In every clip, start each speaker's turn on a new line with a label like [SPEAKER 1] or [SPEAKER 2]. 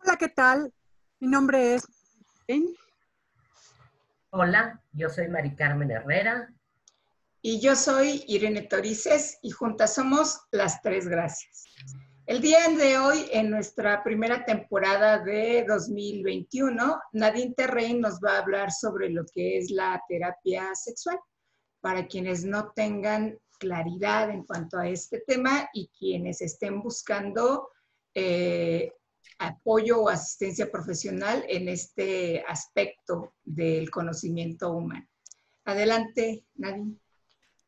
[SPEAKER 1] Hola, ¿qué tal? Mi nombre es...
[SPEAKER 2] Hola, yo soy Mari Carmen Herrera.
[SPEAKER 3] Y yo soy Irene Torices y juntas somos Las Tres Gracias. El día de hoy, en nuestra primera temporada de 2021, Nadine Terrein nos va a hablar sobre lo que es la terapia sexual para quienes no tengan claridad en cuanto a este tema y quienes estén buscando eh, apoyo o asistencia profesional en este aspecto del conocimiento humano. Adelante, Nadine.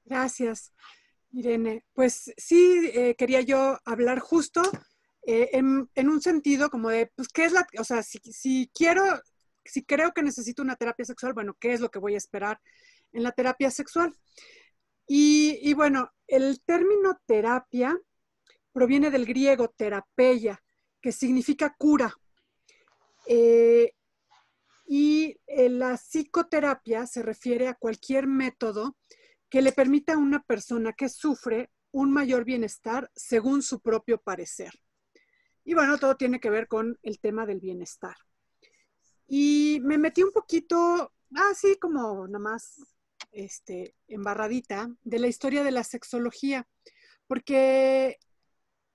[SPEAKER 1] Gracias, Irene. Pues sí, eh, quería yo hablar justo eh, en, un sentido como de, pues, ¿qué es la, o sea, si, si quiero, si creo que necesito una terapia sexual, bueno, ¿qué es lo que voy a esperar? en la terapia sexual. Y, bueno, el término terapia proviene del griego terapeia, que significa cura. Eh, y eh, la psicoterapia se refiere a cualquier método que le permita a una persona que sufre un mayor bienestar según su propio parecer. Y bueno, todo tiene que ver con el tema del bienestar. Y me metí un poquito, así como nada más este, embarradita de la historia de la sexología, porque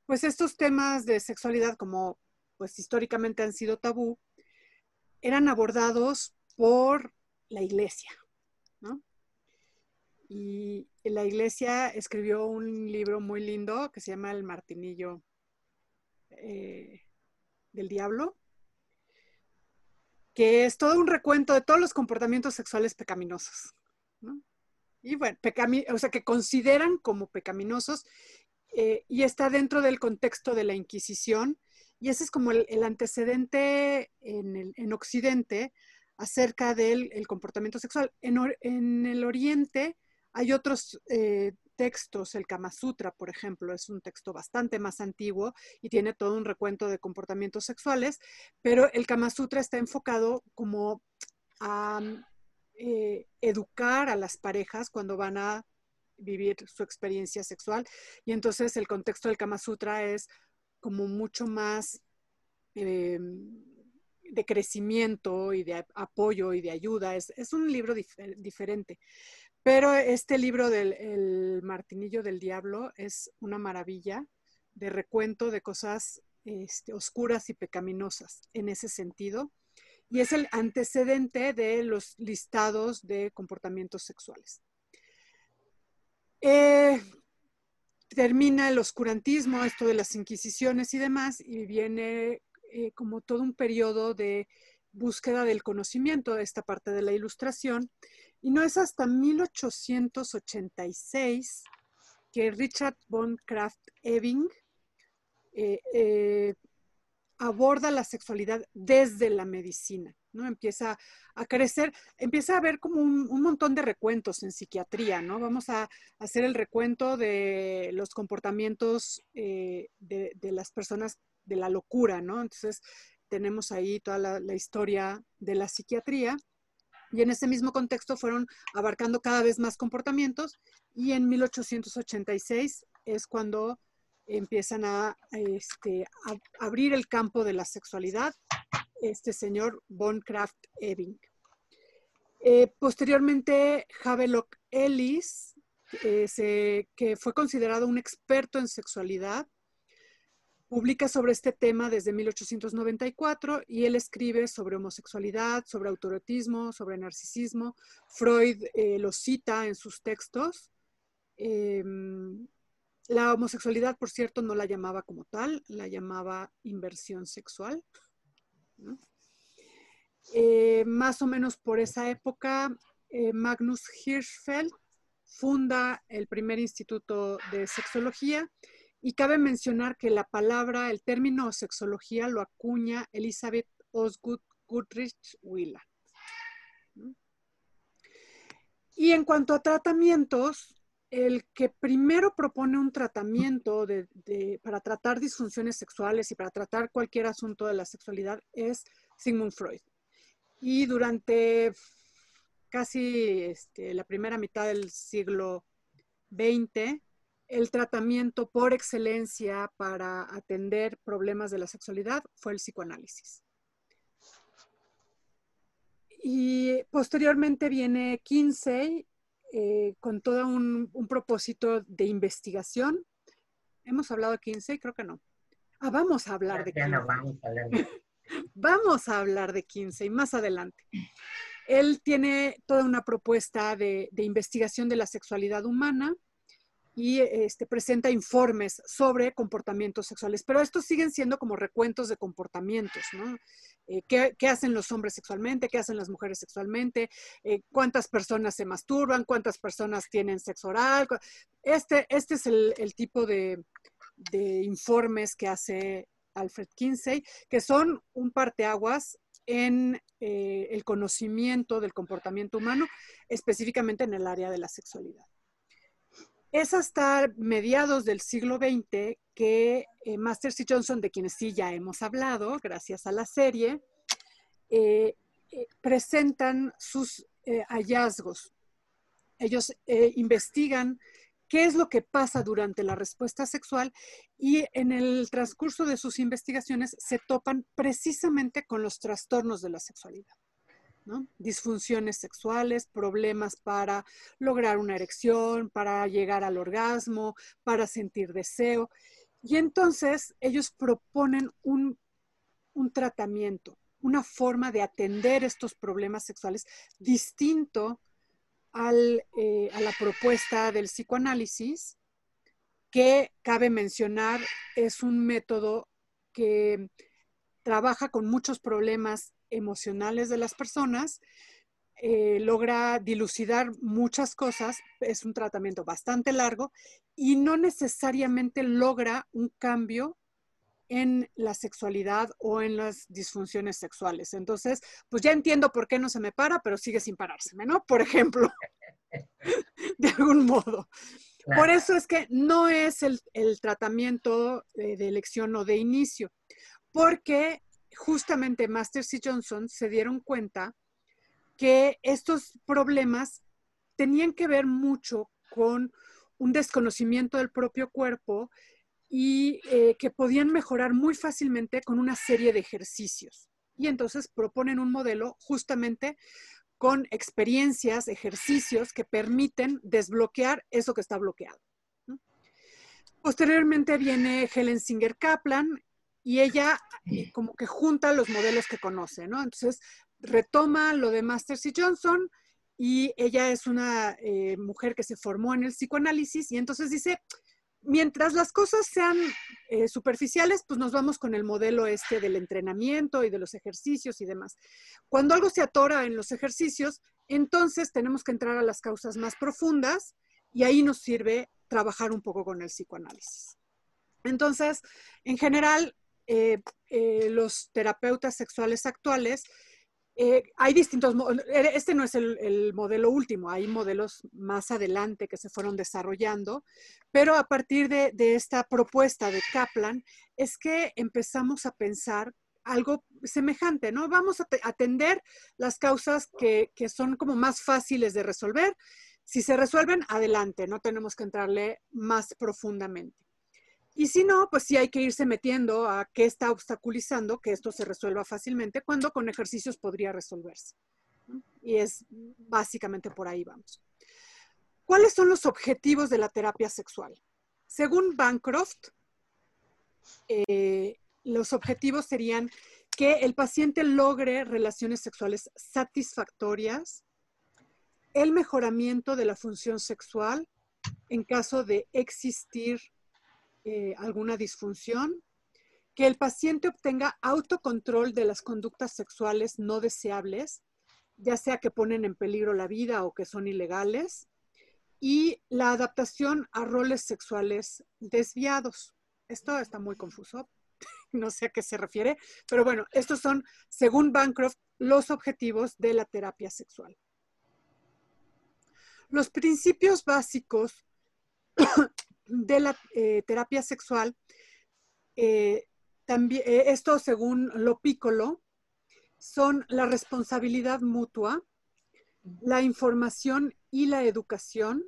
[SPEAKER 1] pues estos temas de sexualidad, como pues históricamente han sido tabú, eran abordados por la iglesia, ¿no? Y la iglesia escribió un libro muy lindo que se llama El Martinillo eh, del Diablo, que es todo un recuento de todos los comportamientos sexuales pecaminosos. Y bueno, o sea, que consideran como pecaminosos eh, y está dentro del contexto de la Inquisición. Y ese es como el, antecedente en, Occidente acerca del comportamiento sexual. En, el Oriente hay otros eh, textos, el Kama Sutra, por ejemplo, es un texto bastante más antiguo y tiene todo un recuento de comportamientos sexuales, pero el Kama Sutra está enfocado como a eh, educar a las parejas cuando van a vivir su experiencia sexual. Y entonces el contexto del Kama Sutra es como mucho más eh, de crecimiento y de apoyo y de ayuda. Es, un libro diferente. Pero este libro del el Martinillo del Diablo es una maravilla de recuento de cosas este, oscuras y pecaminosas en ese sentido y es el antecedente de los listados de comportamientos sexuales. Eh, termina el oscurantismo, esto de las inquisiciones y demás, y viene eh, como todo un periodo de búsqueda del conocimiento, esta parte de la ilustración, y no es hasta 1886 que Richard von Kraft-Ebing eh, aborda la sexualidad desde la medicina, ¿no? Empieza a crecer, empieza a haber como un, montón de recuentos en psiquiatría, ¿no? Vamos a hacer el recuento de los comportamientos eh, de, las personas de la locura, ¿no? Entonces, tenemos ahí toda la, historia de la psiquiatría y en ese mismo contexto fueron abarcando cada vez más comportamientos y en 1886 es cuando empiezan a, este, abrir el campo de la sexualidad, este señor Von Kraft Ebing. Eh, posteriormente, Havelock Ellis, que fue considerado un experto en sexualidad, publica sobre este tema desde 1894 y él escribe sobre homosexualidad, sobre autorotismo, sobre narcisismo. Freud eh, lo cita en sus textos. Em, la homosexualidad, por cierto, no la llamaba como tal, la llamaba inversión sexual. Eh, más o menos por esa época, eh, Magnus Hirschfeld funda el primer instituto de sexología y cabe mencionar que la palabra, el término sexología lo acuña Elizabeth Osgood Goodrich Willa. Y en cuanto a tratamientos, el que primero propone un tratamiento para tratar disfunciones sexuales y para tratar cualquier asunto de la sexualidad es Sigmund Freud. Y durante casi este, la primera mitad del siglo XX, el tratamiento por excelencia para atender problemas de la sexualidad fue el psicoanálisis. Y posteriormente viene Kinsey eh, con todo un, propósito de investigación. ¿Hemos hablado de Kinsey? Creo que no. Ah, vamos a hablar de Kinsey. vamos, a hablar de... vamos a hablar de Kinsey más adelante. Él tiene toda una propuesta de, de investigación de la sexualidad humana y este, presenta informes sobre comportamientos sexuales, pero estos siguen siendo como recuentos de comportamientos, ¿no? Eh, ¿qué, hacen los hombres sexualmente? ¿Qué hacen las mujeres sexualmente? Eh, ¿Cuántas personas se masturban? ¿Cuántas personas tienen sexo oral? Este, este es el, tipo de, informes que hace Alfred Kinsey, que son un parteaguas en eh, el conocimiento del comportamiento humano, específicamente en el área de la sexualidad. Es hasta mediados del siglo XX que eh, Masters y Johnson, de quienes sí ya hemos hablado, gracias a la serie, eh, eh, presentan sus hallazgos. Ellos investigan qué es lo que pasa durante la respuesta sexual y en el transcurso de sus investigaciones se topan precisamente con los trastornos de la sexualidad disfunciones sexuales, problemas para lograr una erección, para llegar al orgasmo, para sentir deseo. Y entonces ellos proponen un, tratamiento, una forma de atender estos problemas sexuales distinto eh, a la propuesta del psicoanálisis, que cabe mencionar es un método que trabaja con muchos problemas emocionales de las personas, eh, logra dilucidar muchas cosas, es un tratamiento bastante largo y no necesariamente logra un cambio en la sexualidad o en las disfunciones sexuales. Entonces, pues ya entiendo por qué no se me para, pero sigue sin parárseme, ¿no? Por ejemplo, de algún modo. Por eso es que no es el, tratamiento de elección o de inicio, porque justamente Masters y Johnson se dieron cuenta que estos problemas tenían que ver mucho con un desconocimiento del propio cuerpo y eh, que podían mejorar muy fácilmente con una serie de ejercicios. Y entonces proponen un modelo justamente con experiencias, ejercicios que permiten desbloquear eso que está bloqueado. Posteriormente viene Helen Singer Kaplan y ella eh, como que junta los modelos que conoce, ¿no? Entonces retoma lo de Masters y Johnson y ella es una eh, mujer que se formó en el psicoanálisis y entonces dice, mientras las cosas sean eh, superficiales, pues nos vamos con el modelo este del entrenamiento y de los ejercicios y demás. Cuando algo se atora en los ejercicios, entonces tenemos que entrar a las causas más profundas y ahí nos sirve trabajar un poco con el psicoanálisis. Entonces, en general, eh, eh, los terapeutas sexuales actuales, eh, hay distintos, este no es el, modelo último, hay modelos más adelante que se fueron desarrollando, pero a partir de, esta propuesta de Kaplan es que empezamos a pensar algo semejante, ¿no? Vamos a atender las causas que, que son como más fáciles de resolver. Si se resuelven, adelante, no tenemos que entrarle más profundamente. Y si no, pues sí hay que irse metiendo a qué está obstaculizando que esto se resuelva fácilmente, cuando con ejercicios podría resolverse. Y es básicamente por ahí vamos. ¿Cuáles son los objetivos de la terapia sexual? Según Bancroft, eh, los objetivos serían que el paciente logre relaciones sexuales satisfactorias, el mejoramiento de la función sexual en caso de existir eh, alguna disfunción, que el paciente obtenga autocontrol de las conductas sexuales no deseables, ya sea que ponen en peligro la vida o que son ilegales, y la adaptación a roles sexuales desviados. Esto está muy confuso. no sé a qué se refiere, pero bueno, estos son, según Bancroft, los objetivos de la terapia sexual. Los principios básicos de la eh, terapia sexual, eh, también, eh, esto según lo pícolo, son la responsabilidad mutua, la información y la educación.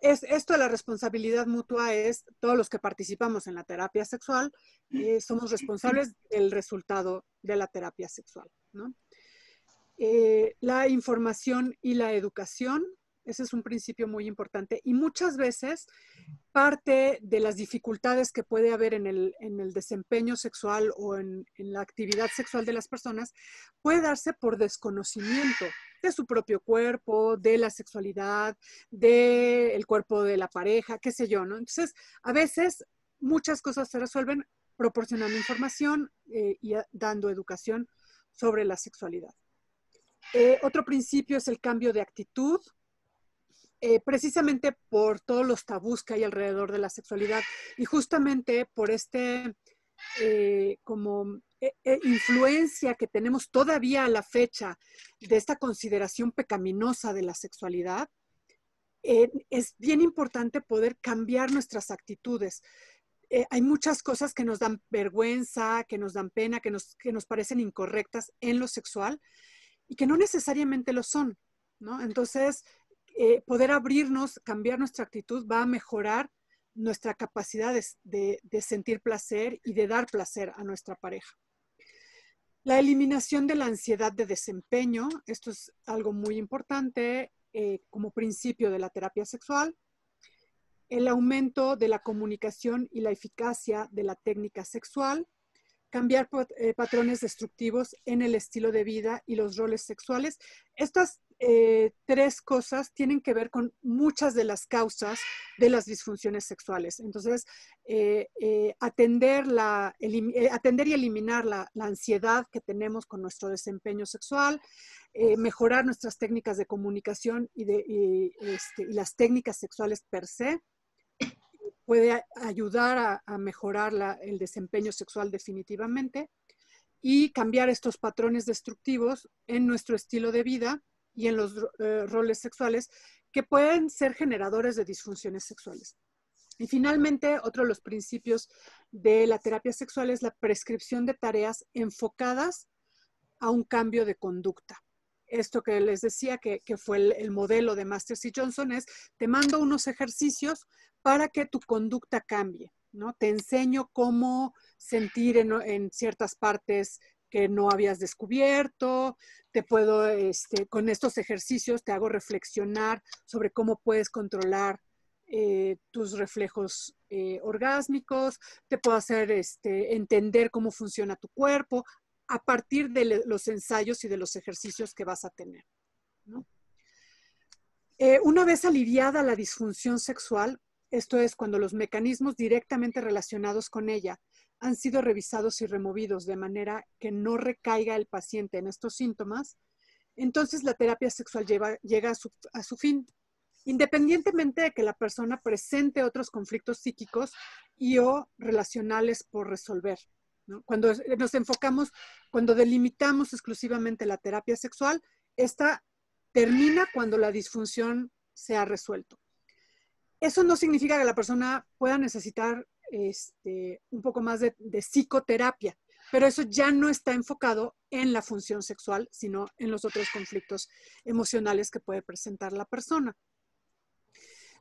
[SPEAKER 1] Es, esto de la responsabilidad mutua es todos los que participamos en la terapia sexual, somos responsables del resultado de la terapia sexual. la información y la educación ese es un principio muy importante. Y muchas veces parte de las dificultades que puede haber en el, desempeño sexual o en, la actividad sexual de las personas puede darse por desconocimiento de su propio cuerpo, de la sexualidad, del cuerpo de la pareja, qué sé yo, ¿no? Entonces, a veces muchas cosas se resuelven proporcionando información eh, y dando educación sobre la sexualidad. Eh, otro principio es el cambio de actitud. Eh, precisamente por todos los tabús que hay alrededor de la sexualidad y justamente por este eh, como eh, influencia que tenemos todavía a la fecha de esta consideración pecaminosa de la sexualidad, es bien importante poder cambiar nuestras actitudes. hay muchas cosas que nos dan vergüenza, que nos dan pena, que nos, que nos parecen incorrectas en lo sexual y que no necesariamente lo son. ¿no? Entonces, eh, poder abrirnos, cambiar nuestra actitud, va a mejorar nuestra capacidad de, sentir placer y de dar placer a nuestra pareja. La eliminación de la ansiedad de desempeño, esto es algo muy importante eh, como principio de la terapia sexual. El aumento de la comunicación y la eficacia de la técnica sexual. Cambiar eh, patrones destructivos en el estilo de vida y los roles sexuales. Estas eh, tres cosas tienen que ver con muchas de las causas de las disfunciones sexuales. Entonces, eh, eh, atender, la, atender y eliminar la, ansiedad que tenemos con nuestro desempeño sexual, mejorar nuestras técnicas de comunicación y, de, este, y las técnicas sexuales per se, puede ayudar a, a mejorar el desempeño sexual definitivamente y cambiar estos patrones destructivos en nuestro estilo de vida y en los eh, roles sexuales que pueden ser generadores de disfunciones sexuales. Y finalmente, otro de los principios de la terapia sexual es la prescripción de tareas enfocadas a un cambio de conducta. Esto que les decía que, fue el, modelo de Masters y Johnson es, te mando unos ejercicios para que tu conducta cambie, ¿no? Te enseño cómo sentir en, en ciertas partes que no habías descubierto, te puedo, este, con estos ejercicios te hago reflexionar sobre cómo puedes controlar eh, tus reflejos eh, orgásmicos, te puedo hacer este, entender cómo funciona tu cuerpo a partir de los ensayos y de los ejercicios que vas a tener. Eh, una vez aliviada la disfunción sexual, esto es cuando los mecanismos directamente relacionados con ella han sido revisados y removidos de manera que no recaiga el paciente en estos síntomas, entonces la terapia sexual llega a su, fin, independientemente de que la persona presente otros conflictos psíquicos y o relacionales por resolver. Cuando nos enfocamos, cuando delimitamos exclusivamente la terapia sexual, esta termina cuando la disfunción se ha resuelto. Eso no significa que la persona pueda necesitar este, un poco más de, psicoterapia, pero eso ya no está enfocado en la función sexual, sino en los otros conflictos emocionales que puede presentar la persona.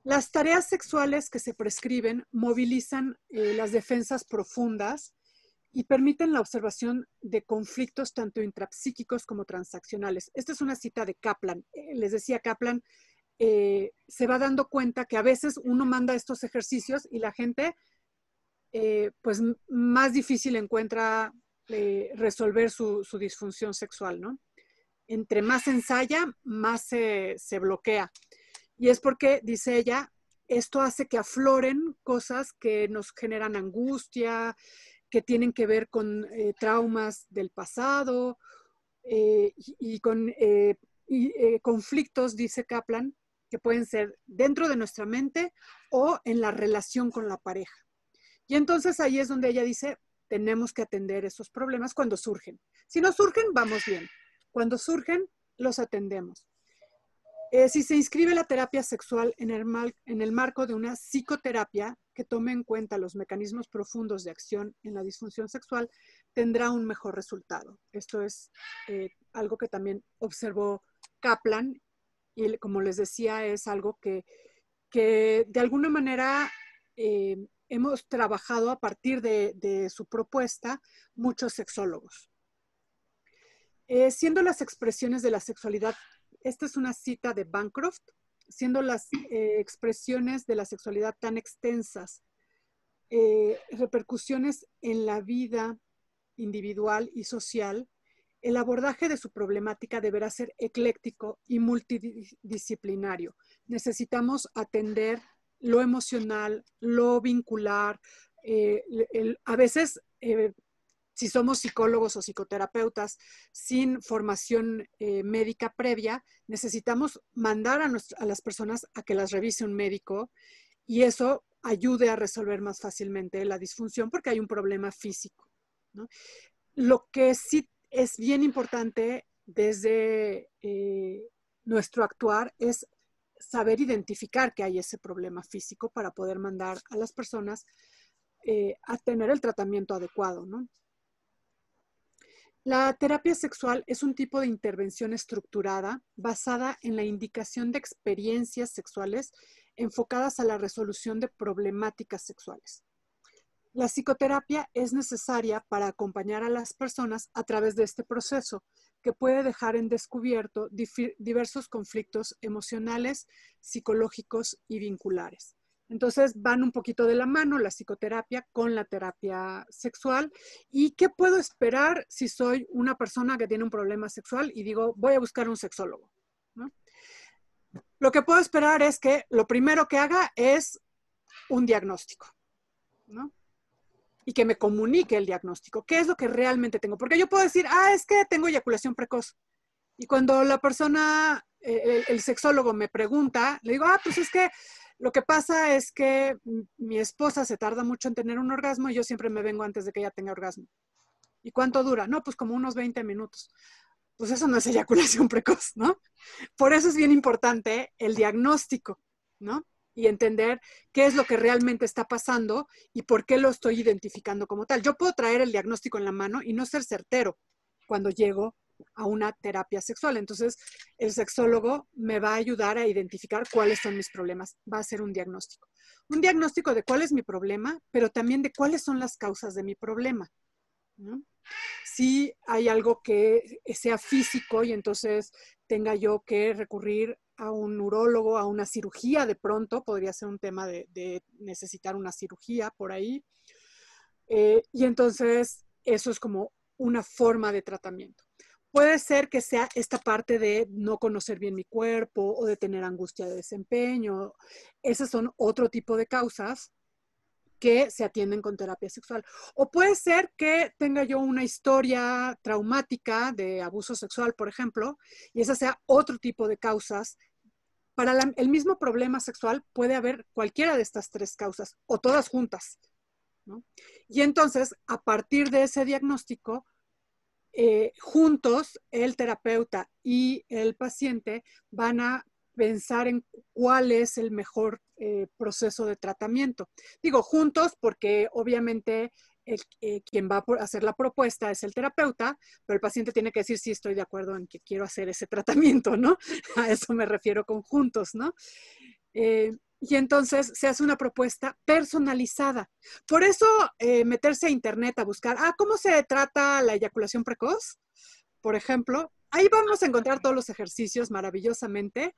[SPEAKER 1] Las tareas sexuales que se prescriben movilizan eh, las defensas profundas y permiten la observación de conflictos tanto intrapsíquicos como transaccionales. Esta es una cita de Kaplan. Eh, les decía Kaplan, eh, se va dando cuenta que a veces uno manda estos ejercicios y la gente eh, pues más difícil encuentra eh, resolver su, disfunción sexual, ¿no? Entre más ensaya, más se, bloquea. Y es porque, dice ella, esto hace que afloren cosas que nos generan angustia, que tienen que ver con eh, traumas del pasado y, con conflictos, dice Kaplan, que pueden ser dentro de nuestra mente o en la relación con la pareja. Y entonces ahí es donde ella dice, tenemos que atender esos problemas cuando surgen. Si no surgen, vamos bien. Cuando surgen, los atendemos. Eh, si se inscribe la terapia sexual en el, marco de una psicoterapia que tome en cuenta los mecanismos profundos de acción en la disfunción sexual, tendrá un mejor resultado. Esto es eh, algo que también observó Kaplan y como les decía, es algo que, que de alguna manera eh, hemos trabajado a partir de, su propuesta muchos sexólogos. Eh, siendo las expresiones de la sexualidad, esta es una cita de Bancroft, siendo las eh, expresiones de la sexualidad tan extensas, eh, repercusiones en la vida individual y social, el abordaje de su problemática deberá ser ecléctico y multidisciplinario. Necesitamos atender lo emocional, lo vincular. Eh, a veces, eh, si somos psicólogos o psicoterapeutas sin formación eh, médica previa, necesitamos mandar a, las personas a que las revise un médico y eso ayude a resolver más fácilmente la disfunción porque hay un problema físico. Lo que sí es bien importante desde nuestro actuar es saber identificar que hay ese problema físico para poder mandar a las personas eh, a tener el tratamiento adecuado, La terapia sexual es un tipo de intervención estructurada basada en la indicación de experiencias sexuales enfocadas a la resolución de problemáticas sexuales. La psicoterapia es necesaria para acompañar a las personas a través de este proceso, que puede dejar en descubierto diversos conflictos emocionales, psicológicos y vinculares. Entonces van un poquito de la mano la psicoterapia con la terapia sexual. ¿Y qué puedo esperar si soy una persona que tiene un problema sexual y digo, voy a buscar un sexólogo? Lo que puedo esperar es que lo primero que haga es un diagnóstico. ¿no? Y que me comunique el diagnóstico. ¿Qué es lo que realmente tengo? Porque yo puedo decir, ah, es que tengo eyaculación precoz. Y cuando la persona, eh, el, sexólogo me pregunta, le digo, ah, pues es que lo que pasa es que mi esposa se tarda mucho en tener un orgasmo y yo siempre me vengo antes de que ella tenga orgasmo. ¿Y cuánto dura? No, pues como unos 20 minutos. Pues eso no es eyaculación precoz, ¿no? Por eso es bien importante el diagnóstico, ¿no? Y entender qué es lo que realmente está pasando y por qué lo estoy identificando como tal. Yo puedo traer el diagnóstico en la mano y no ser certero cuando llego a una terapia sexual. Entonces, el sexólogo me va a ayudar a identificar cuáles son mis problemas. Va a hacer un diagnóstico. Un diagnóstico de cuál es mi problema, pero también de cuáles son las causas de mi problema. Si hay algo que sea físico y entonces tenga yo que recurrir a un urólogo, a una cirugía de pronto, podría ser un tema de, necesitar una cirugía por ahí. Eh, y entonces eso es como una forma de tratamiento. Puede ser que sea esta parte de no conocer bien mi cuerpo o de tener angustia de desempeño. Esas son otro tipo de causas que se atienden con terapia sexual. O puede ser que tenga yo una historia traumática de abuso sexual, por ejemplo, y esa sea otro tipo de causas. Para el mismo problema sexual puede haber cualquiera de estas tres causas o todas juntas. Y entonces, a partir de ese diagnóstico, eh, juntos el terapeuta y el paciente van a pensar en cuál es el mejor eh, proceso de tratamiento. Digo juntos porque obviamente eh, quien va a hacer la propuesta es el terapeuta, pero el paciente tiene que decir si estoy de acuerdo en que quiero hacer ese tratamiento, ¿no? A eso me refiero con juntos, ¿no? Eh, y entonces se hace una propuesta personalizada. Por eso meterse a internet a buscar, ah, ¿cómo se trata la eyaculación precoz? Por ejemplo, ahí vamos a encontrar todos los ejercicios maravillosamente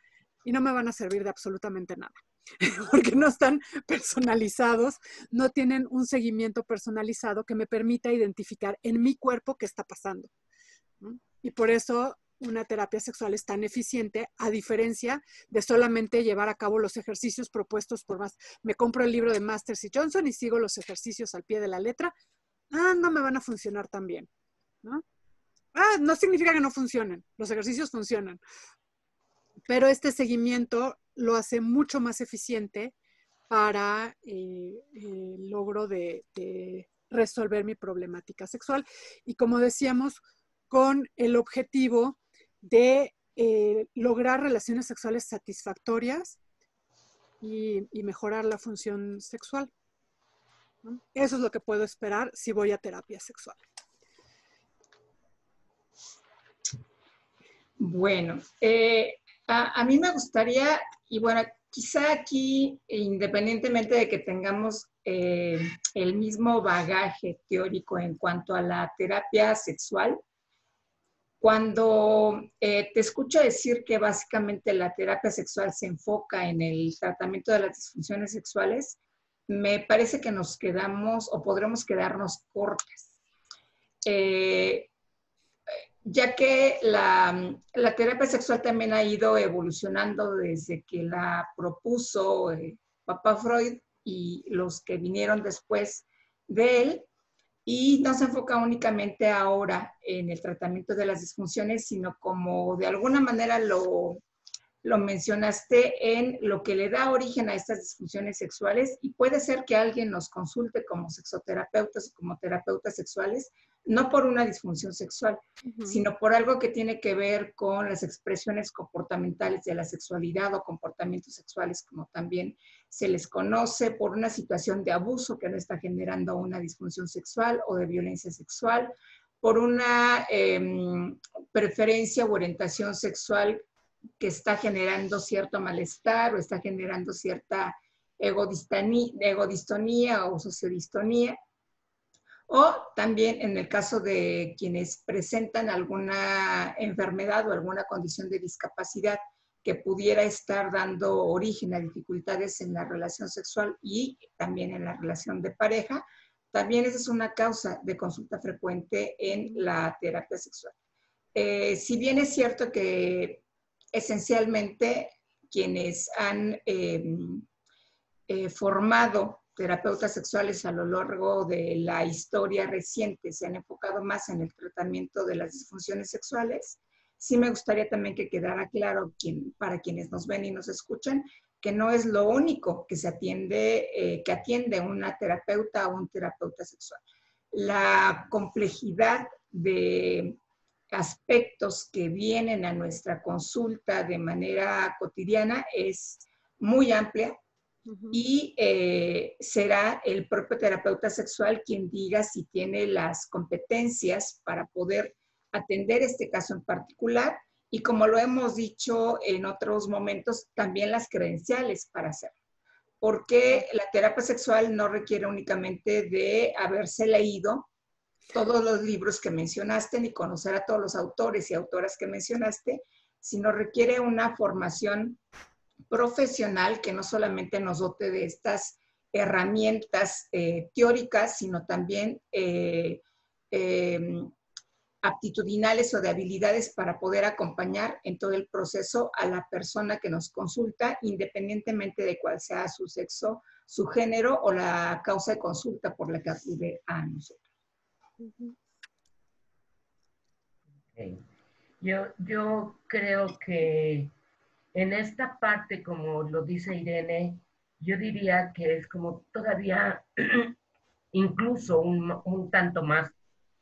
[SPEAKER 1] y no me van a servir de absolutamente nada, porque no están personalizados, no tienen un seguimiento personalizado que me permita identificar en mi cuerpo qué está pasando. Y por eso una terapia sexual es tan eficiente, a diferencia de solamente llevar a cabo los ejercicios propuestos por más. Me compro el libro de Masters y Johnson y sigo los ejercicios al pie de la letra. Ah, no me van a funcionar tan bien. ¿no? Ah, no significa que no funcionen. Los ejercicios funcionan pero este seguimiento lo hace mucho más eficiente para eh, el logro de, resolver mi problemática sexual. Y como decíamos, con el objetivo de eh, lograr relaciones sexuales satisfactorias y, mejorar la función sexual. Eso es lo que puedo esperar si voy a terapia sexual.
[SPEAKER 3] Bueno, eh, a, mí me gustaría, y bueno, quizá aquí, independientemente de que tengamos eh, el mismo bagaje teórico en cuanto a la terapia sexual, cuando eh, te escucho decir que básicamente la terapia sexual se enfoca en el tratamiento de las disfunciones sexuales, me parece que nos quedamos o podremos quedarnos cortas. Eh, ya que la, terapia sexual también ha ido evolucionando desde que la propuso eh, Papá Freud y los que vinieron después de él, y no se enfoca únicamente ahora en el tratamiento de las disfunciones, sino como de alguna manera lo, lo mencionaste en lo que le da origen a estas disfunciones sexuales y puede ser que alguien nos consulte como sexoterapeutas o como terapeutas sexuales no por una disfunción sexual, sino por algo que tiene que ver con las expresiones comportamentales de la sexualidad o comportamientos sexuales, como también se les conoce, por una situación de abuso que no está generando una disfunción sexual o de violencia sexual, por una em, preferencia o orientación sexual que está generando cierto malestar o está generando cierta egodistonía o sociodistonía o también en el caso de quienes presentan alguna enfermedad o alguna condición de discapacidad que pudiera estar dando origen a dificultades en la relación sexual y también en la relación de pareja, también esa es una causa de consulta frecuente en la terapia sexual. Eh, si bien es cierto que esencialmente quienes han em, eh, formado terapeutas sexuales a lo largo de la historia reciente se han enfocado más en el tratamiento de las disfunciones sexuales, sí me gustaría también que quedara claro para quienes nos ven y nos escuchan que no es lo único que se atiende, eh, que atiende una terapeuta o un terapeuta sexual. La complejidad de aspectos que vienen a nuestra consulta de manera cotidiana es muy amplia y eh, será el propio terapeuta sexual quien diga si tiene las competencias para poder atender este caso en particular y como lo hemos dicho en otros momentos, también las credenciales para hacerlo. Porque la terapia sexual no requiere únicamente de haberse leído todos los libros que mencionaste ni conocer a todos los autores y autoras que mencionaste, sino requiere una formación profesional que no solamente nos dote de estas herramientas eh, teóricas, sino también eh, em, aptitudinales o de habilidades para poder acompañar en todo el proceso a la persona que nos consulta, independientemente de cuál sea su sexo, su género o la causa de consulta por la que acude a nosotros.
[SPEAKER 2] Yo, yo creo que en esta parte, como lo dice Irene, yo diría que es como todavía incluso un, tanto más,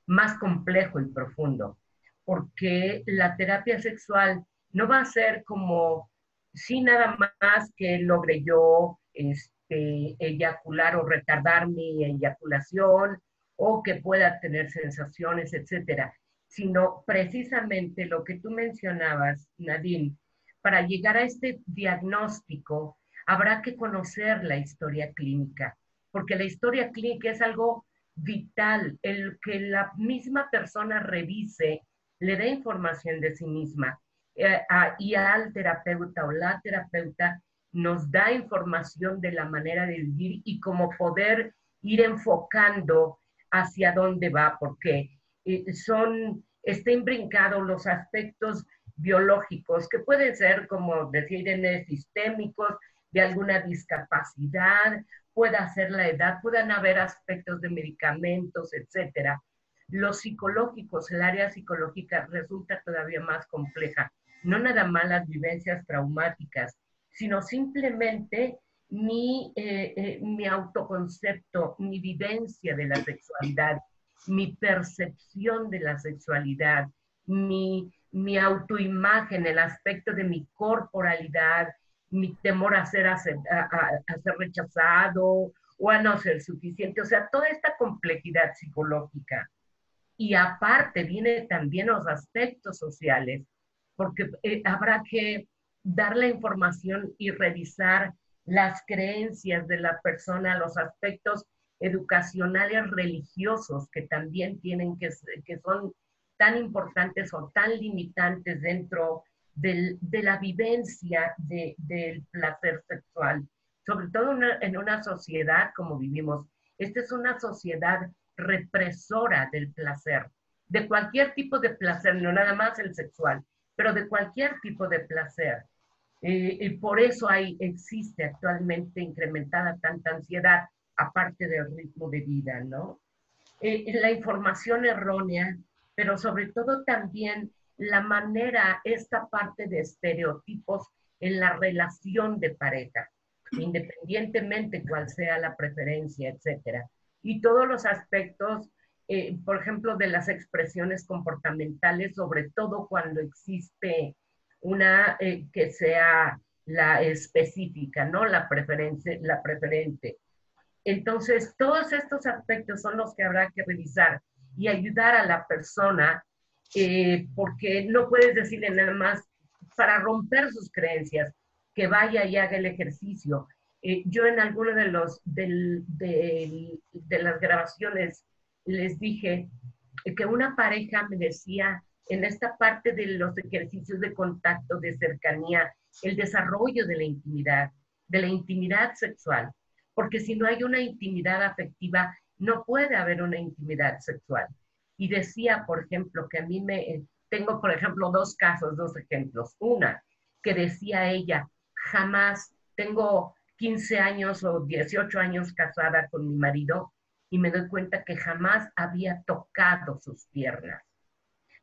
[SPEAKER 2] más complejo y profundo, porque la terapia sexual no va a ser como si nada más que logre yo este, eyacular o retardar mi eyaculación o que pueda tener sensaciones, etcétera, sino precisamente lo que tú mencionabas, Nadine, para llegar a este diagnóstico habrá que conocer la historia clínica, porque la historia clínica es algo vital, el que la misma persona revise, le dé información de sí misma eh, y al terapeuta o la terapeuta nos da información de la manera de vivir y cómo poder ir enfocando hacia dónde va, porque eh, son, estén brincados los aspectos biológicos, que pueden ser, como decir, en sistémicos, de alguna discapacidad, pueda ser la edad, puedan haber aspectos de medicamentos, etcétera. Los psicológicos, el área psicológica resulta todavía más compleja. No nada más las vivencias traumáticas, sino simplemente mi, eh, eh, mi autoconcepto, mi vivencia de la sexualidad, mi percepción de la sexualidad, mi, mi autoimagen, el aspecto de mi corporalidad, mi temor a ser, a, ser rechazado o a no ser suficiente. O sea, toda esta complejidad psicológica. Y aparte viene también los aspectos sociales, porque eh, habrá que dar la información y revisar las creencias de la persona, los aspectos educacionales religiosos que también tienen que, que son tan importantes o tan limitantes dentro del, de la vivencia de, del placer sexual, sobre todo en una sociedad como vivimos. Esta es una sociedad represora del placer, de cualquier tipo de placer, no nada más el sexual, pero de cualquier tipo de placer. Eh, y por eso hay, existe actualmente incrementada tanta ansiedad, aparte del ritmo de vida, ¿no? Eh, la información errónea, pero sobre todo también la manera, esta parte de estereotipos en la relación de pareja, independientemente cuál sea la preferencia, etcétera. Y todos los aspectos, eh, por ejemplo, de las expresiones comportamentales, sobre todo cuando existe una eh, que sea la específica, ¿no? La preferencia, la preferente. Entonces, todos estos aspectos son los que habrá que revisar y ayudar a la persona, eh, porque no puedes decirle nada más para romper sus creencias, que vaya y haga el ejercicio. Eh, yo en alguno de, los, de, de las grabaciones les dije que una pareja me decía, en esta parte de los ejercicios de contacto, de cercanía, el desarrollo de la intimidad, de la intimidad sexual, porque si no hay una intimidad afectiva, no puede haber una intimidad sexual. Y decía, por ejemplo, que a mí me, tengo, por ejemplo, dos casos, dos ejemplos. Una, que decía ella, jamás tengo 15 años o 18 años casada con mi marido y me doy cuenta que jamás había tocado sus piernas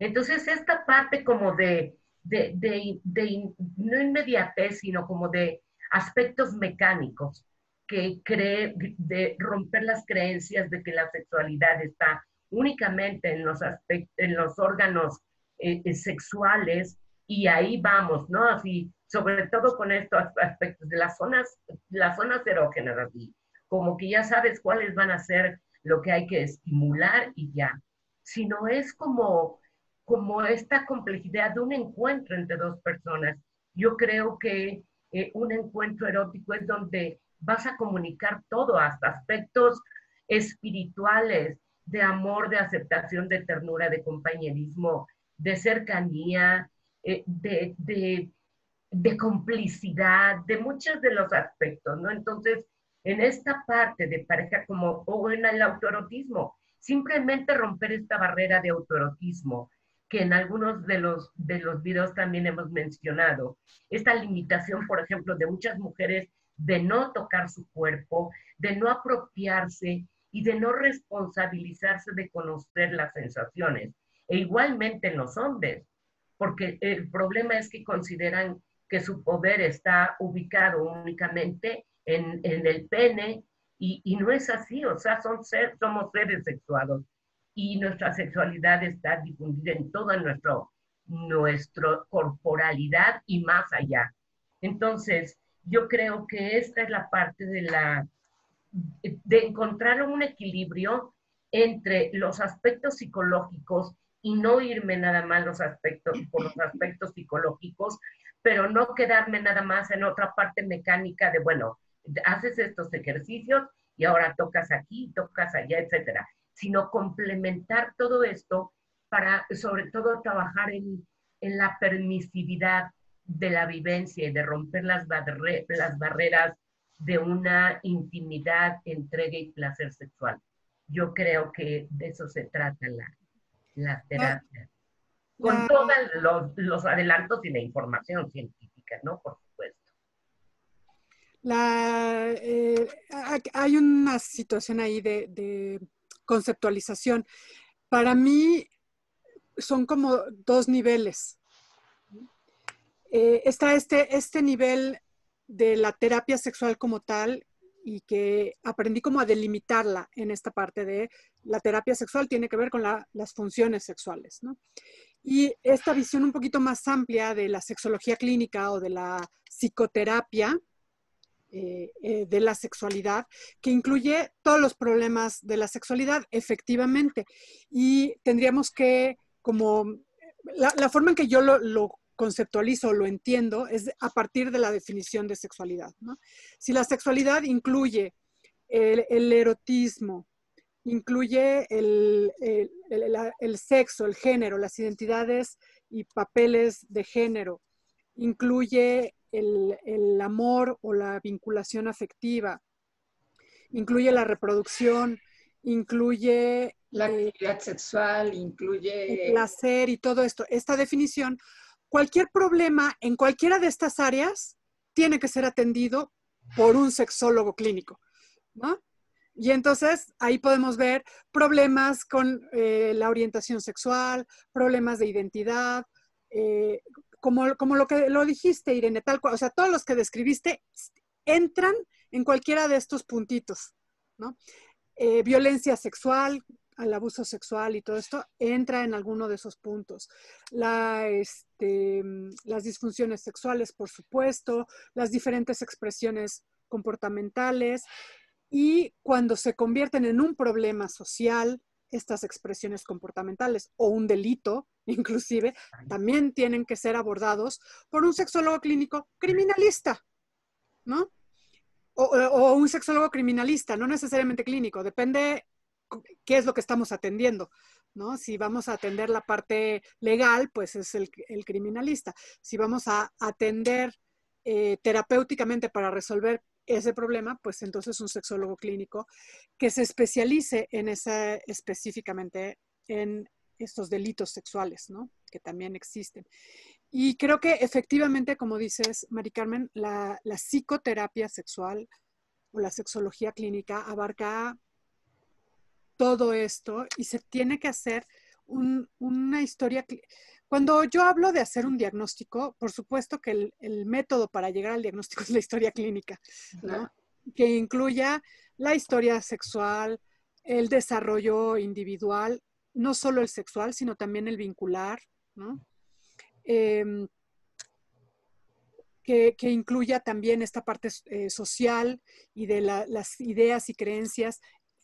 [SPEAKER 2] entonces, esta parte como de, de, de, no inmediatez, sino como de aspectos mecánicos que cree, de romper las creencias de que la sexualidad está únicamente en los, aspectos, en los órganos eh, eh, sexuales y ahí vamos, ¿no? Así, sobre todo con estos aspectos de las zonas, las zonas erógenas, así, como que ya sabes cuáles van a ser lo que hay que estimular y ya, sino es como como esta complejidad de un encuentro entre dos personas. Yo creo que eh, un encuentro erótico es donde vas a comunicar todo, hasta aspectos espirituales, de amor, de aceptación, de ternura, de compañerismo, de cercanía, eh, de, complicidad, de muchos de los aspectos, ¿no? Entonces, en esta parte de pareja como, o en el autoerotismo, simplemente romper esta barrera de autoerotismo, que en algunos de los, de los videos también hemos mencionado. Esta limitación, por ejemplo, de muchas mujeres de no tocar su cuerpo, de no apropiarse y de no responsabilizarse de conocer las sensaciones. E igualmente en los hombres, porque el problema es que consideran que su poder está ubicado únicamente en, en el pene y, y, no es así, o sea, son somos seres sexuados y nuestra sexualidad está difundida en toda nuestro, nuestra corporalidad y más allá. Entonces, yo creo que esta es la parte de la de encontrar un equilibrio entre los aspectos psicológicos y no irme nada más los aspectos por los aspectos psicológicos, pero no quedarme nada más en otra parte mecánica de bueno, haces estos ejercicios y ahora tocas aquí, tocas allá, etcétera sino complementar todo esto para sobre todo trabajar en, la permisividad de la vivencia y de romper las, las barreras de una intimidad, entrega y placer sexual. Yo creo que de eso se trata la, la terapia. Con todos los, los, adelantos y la información científica, ¿no? Por supuesto.
[SPEAKER 1] La, eh, hay una situación ahí de conceptualización. Para mí son como dos niveles. Eh, está este, este nivel de la terapia sexual como tal y que aprendí como a delimitarla en esta parte de la terapia sexual tiene que ver con las funciones sexuales, ¿no? Y esta visión un poquito más amplia de la sexología clínica o de la psicoterapia eh, eh, de la sexualidad, que incluye todos los problemas de la sexualidad, efectivamente. Y tendríamos que, como, la, forma en que yo lo, lo conceptualizo, lo entiendo, es a partir de la definición de sexualidad. Si la sexualidad incluye el, erotismo, incluye el, sexo, el género, las identidades y papeles de género, incluye el, amor o la vinculación afectiva, incluye la reproducción, incluye
[SPEAKER 3] la eh, actividad sexual, incluye
[SPEAKER 1] el placer y todo esto. Esta definición cualquier problema en cualquiera de estas áreas tiene que ser atendido por un sexólogo clínico, ¿no? Y entonces ahí podemos ver problemas con eh, la orientación sexual, problemas de identidad, eh, como, como, lo que lo dijiste, Irene, tal cual, o sea, todos los que describiste entran en cualquiera de estos puntitos, ¿no? Eh, violencia sexual, al abuso sexual y todo esto, entra en alguno de esos puntos. La, este, las disfunciones sexuales, por supuesto, las diferentes expresiones comportamentales y cuando se convierten en un problema social, estas expresiones comportamentales o un delito, inclusive, también tienen que ser abordados por un sexólogo clínico criminalista, ¿no? O, o, un sexólogo criminalista, no necesariamente clínico, depende qué es lo que estamos atendiendo, ¿no? Si vamos a atender la parte legal, pues es el, criminalista. Si vamos a atender eh, terapéuticamente para resolver ese problema, pues entonces un sexólogo clínico que se especialice en esa específicamente en estos delitos sexuales, ¿no? Que también existen. Y creo que efectivamente, como dices, Mari Carmen, la, la psicoterapia sexual o la sexología clínica abarca todo esto y se tiene que hacer una historia. Cuando yo hablo de hacer un diagnóstico, por supuesto que el, método para llegar al diagnóstico es la historia clínica, que incluya la historia sexual, el desarrollo individual, no solo el sexual, sino también el vincular, em, que, incluya también esta parte eh, social y de las ideas y creencias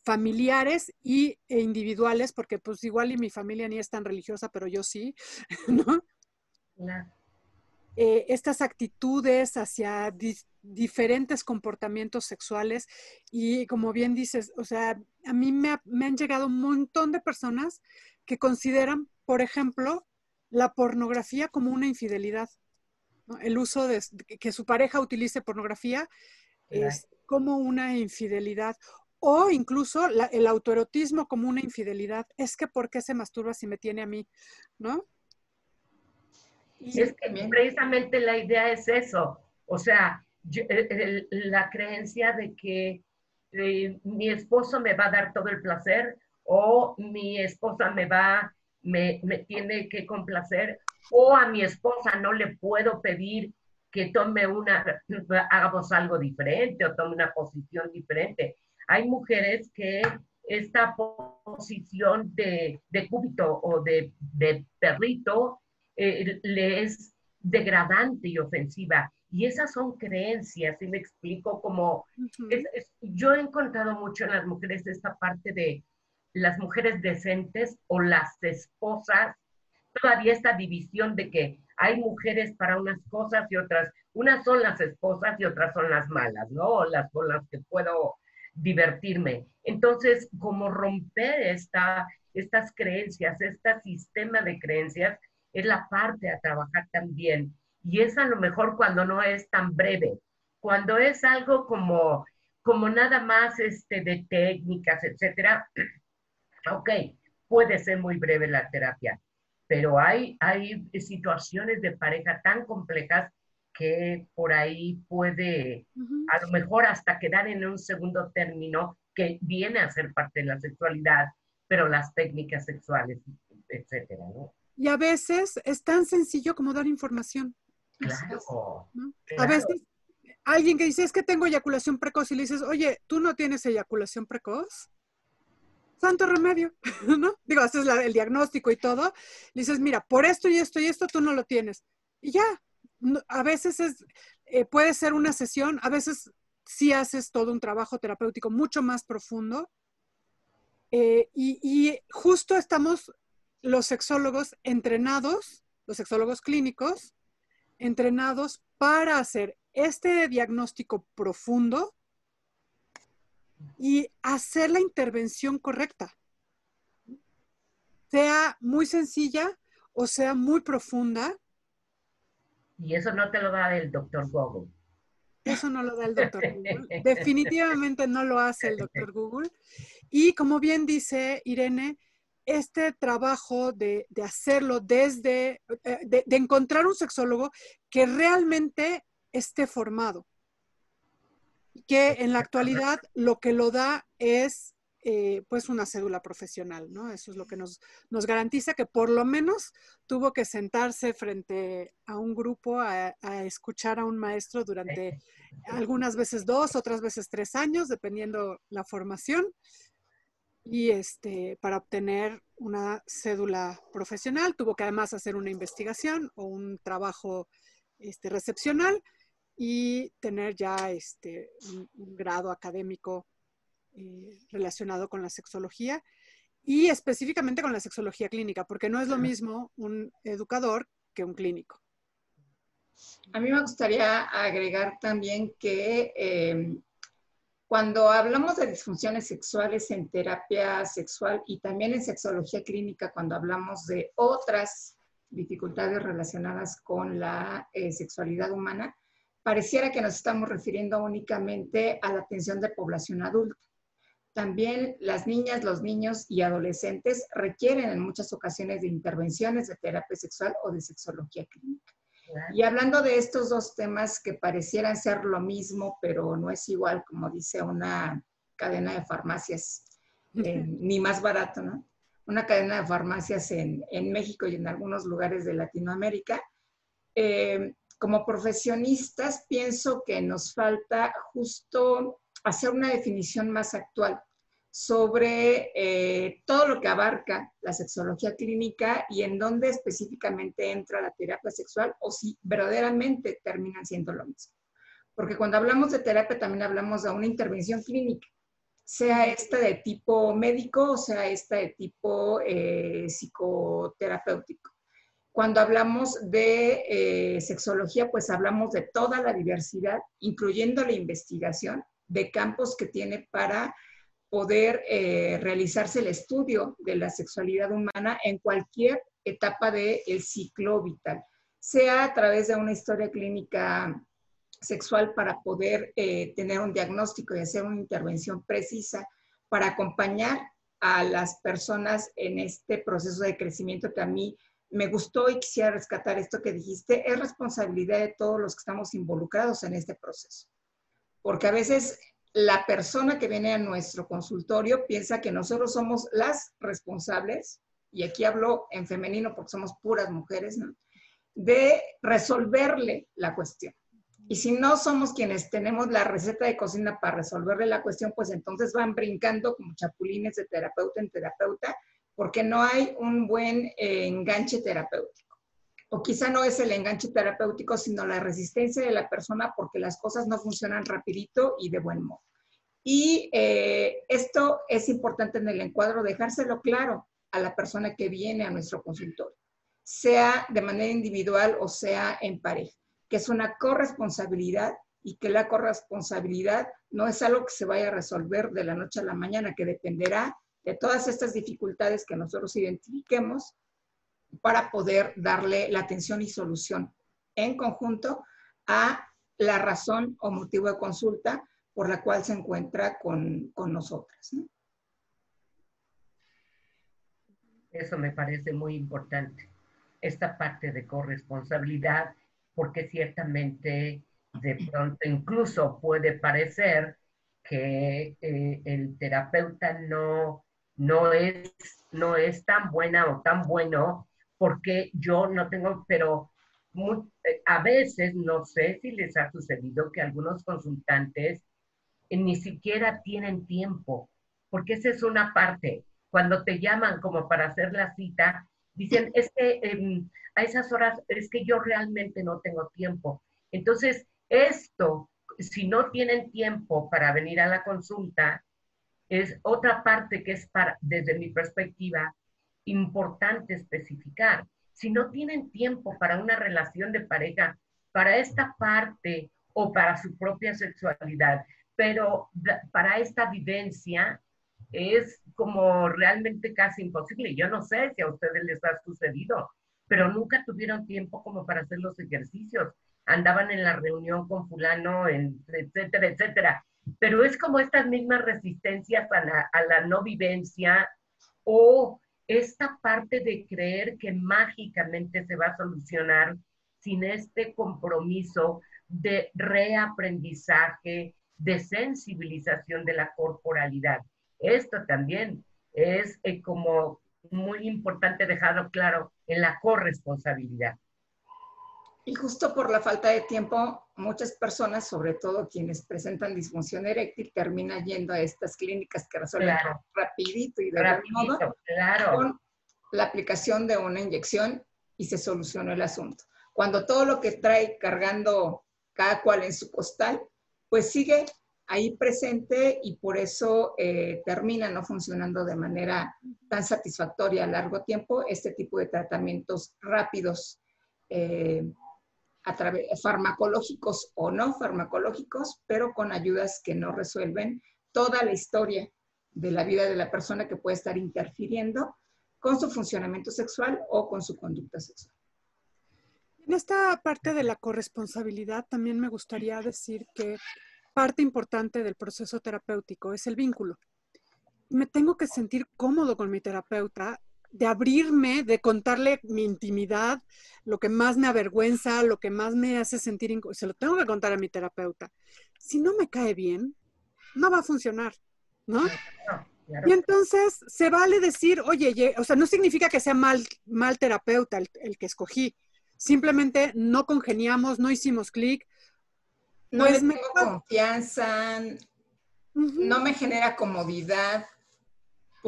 [SPEAKER 1] familiares y, e individuales, porque pues igual y mi familia ni es tan religiosa, pero yo sí, ¿no? Eh, estas actitudes hacia diferentes comportamientos sexuales y como bien dices, o sea, a mí me, han llegado un montón de personas que consideran, por ejemplo, la pornografía como una infidelidad. El uso de que su pareja utilice pornografía es como una infidelidad o incluso el autoerotismo como una infidelidad. Es que ¿por qué se masturba si me tiene a mí? ¿No?
[SPEAKER 2] Y es que precisamente la idea es eso. O sea, la creencia de que eh, mi esposo me va a dar todo el placer o mi esposa me va, me, me tiene que complacer o a mi esposa no le puedo pedir que tome una, hagamos algo diferente o tome una posición diferente hay mujeres que esta posición de, de cúbito o de, perrito eh, le es degradante y ofensiva. Y esas son creencias, y me explico como, yo he encontrado mucho en las mujeres esta parte de las mujeres decentes o las esposas, todavía esta división de que hay mujeres para unas cosas y otras, unas son las esposas y otras son las malas, ¿no? Las con las que puedo divertirme. Entonces, como romper esta, estas creencias, este sistema de creencias, es la parte a trabajar también. Y es a lo mejor cuando no es tan breve, cuando es algo como, como nada más este, de técnicas, etcétera. ok, puede ser muy breve la terapia, pero hay, hay situaciones de pareja tan complejas que por ahí puede a lo mejor hasta quedar en un segundo término que viene a ser parte de la sexualidad, pero las técnicas sexuales, etcétera, ¿no?
[SPEAKER 1] Y a veces es tan sencillo como dar información.
[SPEAKER 2] Claro,
[SPEAKER 1] A veces alguien que dice, es que tengo eyaculación precoz y le dices, oye, ¿tú no tienes eyaculación precoz? Santo remedio, ¿no? Digo, haces el diagnóstico y todo. Le dices, mira, por esto y esto y esto tú no lo tienes. Y ya, a veces es, eh, puede ser una sesión, a veces sí haces todo un trabajo terapéutico mucho más profundo. Eh, y, y justo estamos los sexólogos entrenados, los sexólogos clínicos, entrenados para hacer este diagnóstico profundo y hacer la intervención correcta, sea muy sencilla o sea muy profunda.
[SPEAKER 2] Y eso no te lo da el doctor Google.
[SPEAKER 1] Eso no lo da el doctor Google. Definitivamente no lo hace el doctor Google. Y como bien dice Irene, este trabajo de, hacerlo desde, eh, de, encontrar un sexólogo que realmente esté formado, que en la actualidad lo que lo da es eh, pues una cédula profesional, ¿no? Eso es lo que nos, nos, garantiza que por lo menos tuvo que sentarse frente a un grupo a, escuchar a un maestro durante algunas veces dos, otras veces tres años, dependiendo la formación, y este, para obtener una cédula profesional tuvo que además hacer una investigación o un trabajo este, recepcional y tener ya este, un, grado académico eh, relacionado con la sexología y específicamente con la sexología clínica, porque no es lo mismo un educador que un clínico.
[SPEAKER 3] A mí me gustaría agregar también que eh, cuando hablamos de disfunciones sexuales en terapia sexual y también en sexología clínica, cuando hablamos de otras dificultades relacionadas con la eh, sexualidad humana, pareciera que nos estamos refiriendo únicamente a la atención de población adulta. También las niñas, los niños y adolescentes requieren en muchas ocasiones de intervenciones de terapia sexual o de sexología clínica. Y hablando de estos dos temas que parecieran ser lo mismo, pero no es igual, como dice una cadena de farmacias, eh, ni más barato, ¿no? Una cadena de farmacias en, México y en algunos lugares de Latinoamérica. Eh, como profesionistas, pienso que nos falta justo hacer una definición más actual sobre eh, todo lo que abarca la sexología clínica y en dónde específicamente entra la terapia sexual o si verdaderamente terminan siendo lo mismo. Porque cuando hablamos de terapia también hablamos de una intervención clínica, sea esta de tipo médico o sea esta de tipo eh, psicoterapéutico. Cuando hablamos de eh, sexología, pues hablamos de toda la diversidad, incluyendo la investigación de campos que tiene para poder eh, realizarse el estudio de la sexualidad humana en cualquier etapa del ciclo vital, sea a través de una historia clínica sexual para poder eh, tener un diagnóstico y hacer una intervención precisa para acompañar a las personas en este proceso de crecimiento que a mí me gustó y quisiera rescatar esto que dijiste, es responsabilidad de todos los que estamos involucrados en este proceso. Porque a veces la persona que viene a nuestro consultorio piensa que nosotros somos las responsables, y aquí hablo en femenino porque somos puras mujeres, de resolverle la cuestión. Y si no somos quienes tenemos la receta de cocina para resolverle la cuestión, pues entonces van brincando como chapulines de terapeuta en terapeuta, porque no hay un buen eh, enganche terapéutico. O quizá no es el enganche terapéutico, sino la resistencia de la persona porque las cosas no funcionan rapidito y de buen modo. Y eh, esto es importante en el encuadro, dejárselo claro a la persona que viene a nuestro consultorio, sea de manera individual o sea en pareja, que es una corresponsabilidad y que la corresponsabilidad no es algo que se vaya a resolver de la noche a la mañana, que dependerá de todas estas dificultades que nosotros identifiquemos para poder darle la atención y solución en conjunto a la razón o motivo de consulta por la cual se encuentra con, con nosotras.
[SPEAKER 2] Eso me parece muy importante, esta parte de corresponsabilidad, porque ciertamente de pronto incluso puede parecer que eh, el terapeuta no, no, es, no es tan buena o tan bueno porque yo no tengo, pero eh, a veces, no sé si les ha sucedido que algunos consultantes ni siquiera tienen tiempo, porque esa es una parte. Cuando te llaman como para hacer la cita, dicen, es que em, a esas horas es que yo realmente no tengo tiempo. Entonces, esto, si no tienen tiempo para venir a la consulta, es otra parte que es para, desde mi perspectiva, importante especificar. Si no tienen tiempo para una relación de pareja, para esta parte o para su propia sexualidad, pero para esta vivencia es como realmente casi imposible. Yo no sé si a ustedes les ha sucedido, pero nunca tuvieron tiempo como para hacer los ejercicios. Andaban en la reunión con fulano, etcétera, etcétera. Pero es como estas mismas resistencias a la, a la no vivencia o esta parte de creer que mágicamente se va a solucionar sin este compromiso de reaprendizaje, de sensibilización de la corporalidad. Esto también es eh, como muy importante dejarlo claro en la corresponsabilidad.
[SPEAKER 3] Y justo por la falta de tiempo, muchas personas, sobre todo quienes presentan disfunción eréctil, terminan yendo a estas clínicas que resuelven rapidito y de modo claro. con la aplicación de una inyección y se solucionó el asunto. Cuando todo lo que trae cargando cada cual en su costal, pues sigue ahí presente y por eso eh, termina no funcionando de manera tan satisfactoria a largo tiempo este tipo de tratamientos rápidos. Eh, farmacológicos o no farmacológicos, pero con ayudas que no resuelven toda la historia de la vida de la persona que puede estar interfiriendo con su funcionamiento sexual o con su conducta sexual.
[SPEAKER 1] En esta parte de la corresponsabilidad también me gustaría decir que parte importante del proceso terapéutico es el vínculo. Me tengo que sentir cómodo con mi terapeuta de abrirme, de contarle mi intimidad, lo que más me avergüenza, lo que más me hace sentir, se lo tengo que contar a mi terapeuta. Si no me cae bien, no va a funcionar, ¿no? Y entonces se vale decir, oye, o sea, no significa que sea mal, mal terapeuta el, que escogí, simplemente no congeniamos, no hicimos clic.
[SPEAKER 3] No pues tengo confianza, no me genera comodidad,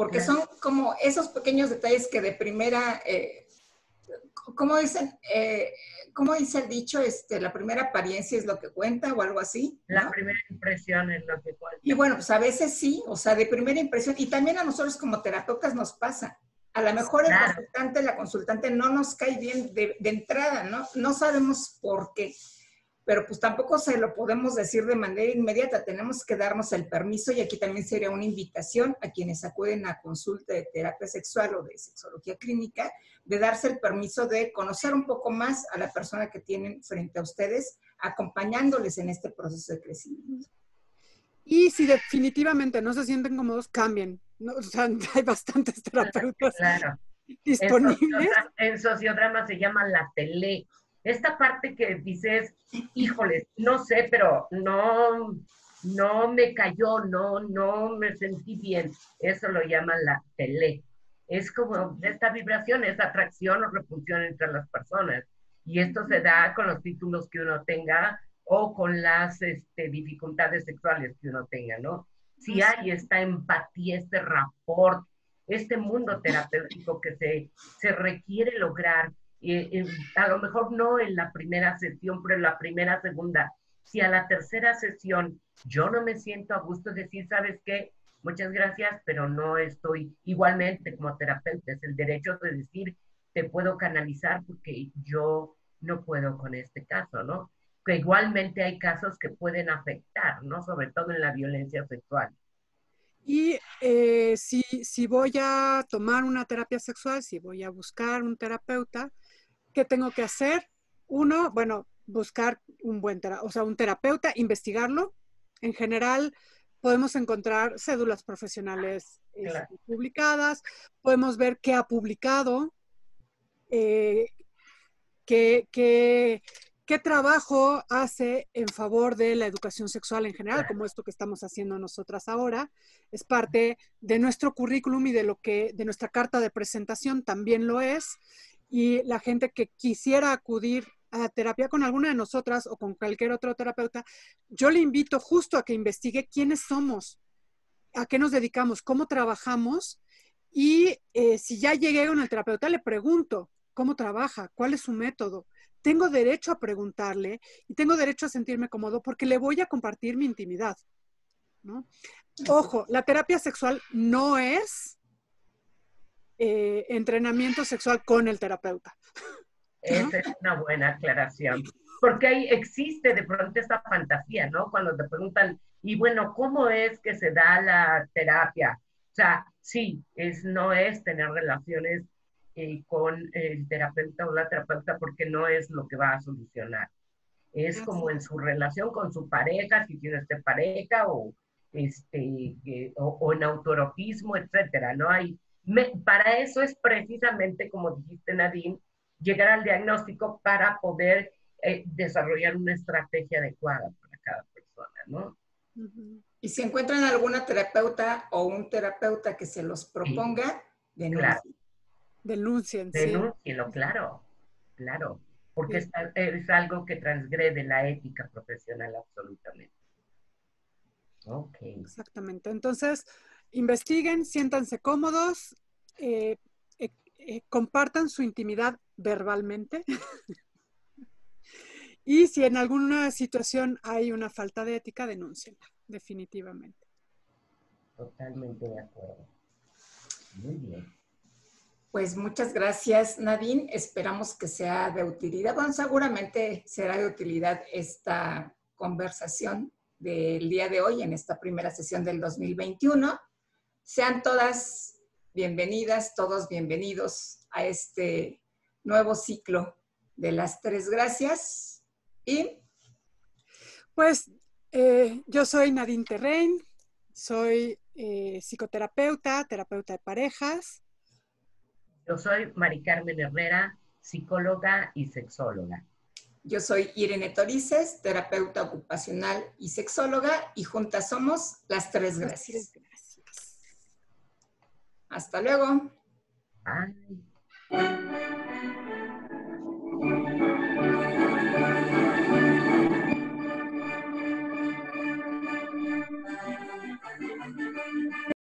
[SPEAKER 3] porque son como esos pequeños detalles que de primera, eh, ¿cómo dicen? Eh, ¿Cómo dice el dicho? Este, la primera apariencia es lo que cuenta o algo así.
[SPEAKER 2] La primera impresión es lo que cuenta.
[SPEAKER 3] Y bueno, pues a veces sí, o sea, de primera impresión, y también a nosotros como terapeutas nos pasa. A lo mejor el consultante, la consultante no nos cae bien de, de entrada, ¿no? No sabemos por qué pero pues tampoco se lo podemos decir de manera inmediata, tenemos que darnos el permiso y aquí también sería una invitación a quienes acuden a consulta de terapia sexual o de sexología clínica, de darse el permiso de conocer un poco más a la persona que tienen frente a ustedes, acompañándoles en este proceso de crecimiento.
[SPEAKER 1] Y si definitivamente no se sienten cómodos, cambien. O sea, hay bastantes terapeutas disponibles.
[SPEAKER 2] En, sociodrama se llama la tele esta parte que dices, híjoles, no sé, pero no, no me cayó, no, no me sentí bien. Eso lo llaman la tele. Es como esta vibración, esa atracción o repulsión entre las personas. Y esto se da con los títulos que uno tenga o con las este, dificultades sexuales que uno tenga, ¿no? Si hay esta empatía, este rapport, este mundo terapéutico que se, se requiere lograr a lo mejor no en la primera sesión, pero en la primera, segunda. Si a la tercera sesión yo no me siento a gusto, decir, ¿sabes qué? Muchas gracias, pero no estoy igualmente como terapeuta. Es el derecho de decir, te puedo canalizar porque yo no puedo con este caso, ¿no? Que igualmente hay casos que pueden afectar, ¿no? Sobre todo en la violencia sexual.
[SPEAKER 1] Y eh, si, si voy a tomar una terapia sexual, si voy a buscar un terapeuta, ¿qué tengo que hacer? Uno, bueno, buscar un buen o sea, un terapeuta, investigarlo. En general, podemos encontrar cédulas profesionales este, publicadas, podemos ver qué ha publicado, eh, qué, qué, qué, trabajo hace en favor de la educación sexual en general, como esto que estamos haciendo nosotras ahora. Es parte de nuestro currículum y de lo que, de nuestra carta de presentación también lo es y la gente que quisiera acudir a terapia con alguna de nosotras o con cualquier otro terapeuta, yo le invito justo a que investigue quiénes somos, a qué nos dedicamos, cómo trabajamos y eh, si ya llegué con el terapeuta, le pregunto cómo trabaja, cuál es su método. Tengo derecho a preguntarle y tengo derecho a sentirme cómodo porque le voy a compartir mi intimidad. Ojo, la terapia sexual no es eh, entrenamiento sexual con el terapeuta.
[SPEAKER 2] Esa es una buena aclaración. Porque ahí existe de pronto esta fantasía, ¿no? Cuando te preguntan, y bueno, ¿cómo es que se da la terapia? O sea, sí, es, no es tener relaciones eh, con el terapeuta o la terapeuta porque no es lo que va a solucionar. Es como en su relación con su pareja, si tiene este pareja o, este, o, en autoropismo, etcétera. No hay, para eso es precisamente, como dijiste Nadine, llegar al diagnóstico para poder eh, desarrollar una estrategia adecuada para cada persona, ¿no?
[SPEAKER 3] Y si encuentran alguna terapeuta o un terapeuta que se los proponga, denuncien. Claro.
[SPEAKER 1] Denuncien,
[SPEAKER 2] Denúncienlo, claro, claro, porque es, es, algo que transgrede la ética profesional absolutamente.
[SPEAKER 1] Ok. Exactamente. Entonces, investiguen, siéntanse cómodos, eh, eh, eh, compartan su intimidad verbalmente. y si en alguna situación hay una falta de ética, denúncienla, definitivamente.
[SPEAKER 2] Totalmente de acuerdo. Muy bien.
[SPEAKER 3] Pues muchas gracias, Nadine. Esperamos que sea de utilidad. Bueno, seguramente será de utilidad esta conversación del día de hoy en esta primera sesión del 2021. Sean todas bienvenidas, todos bienvenidos a este nuevo ciclo de las tres gracias. Y
[SPEAKER 1] pues eh, yo soy Nadine Terrein, soy eh, psicoterapeuta, terapeuta de parejas.
[SPEAKER 2] Yo soy Mari Carmen Herrera, psicóloga y sexóloga.
[SPEAKER 3] Yo soy Irene Torices, terapeuta ocupacional y sexóloga, y juntas somos las tres gracias. Hasta luego. Bye.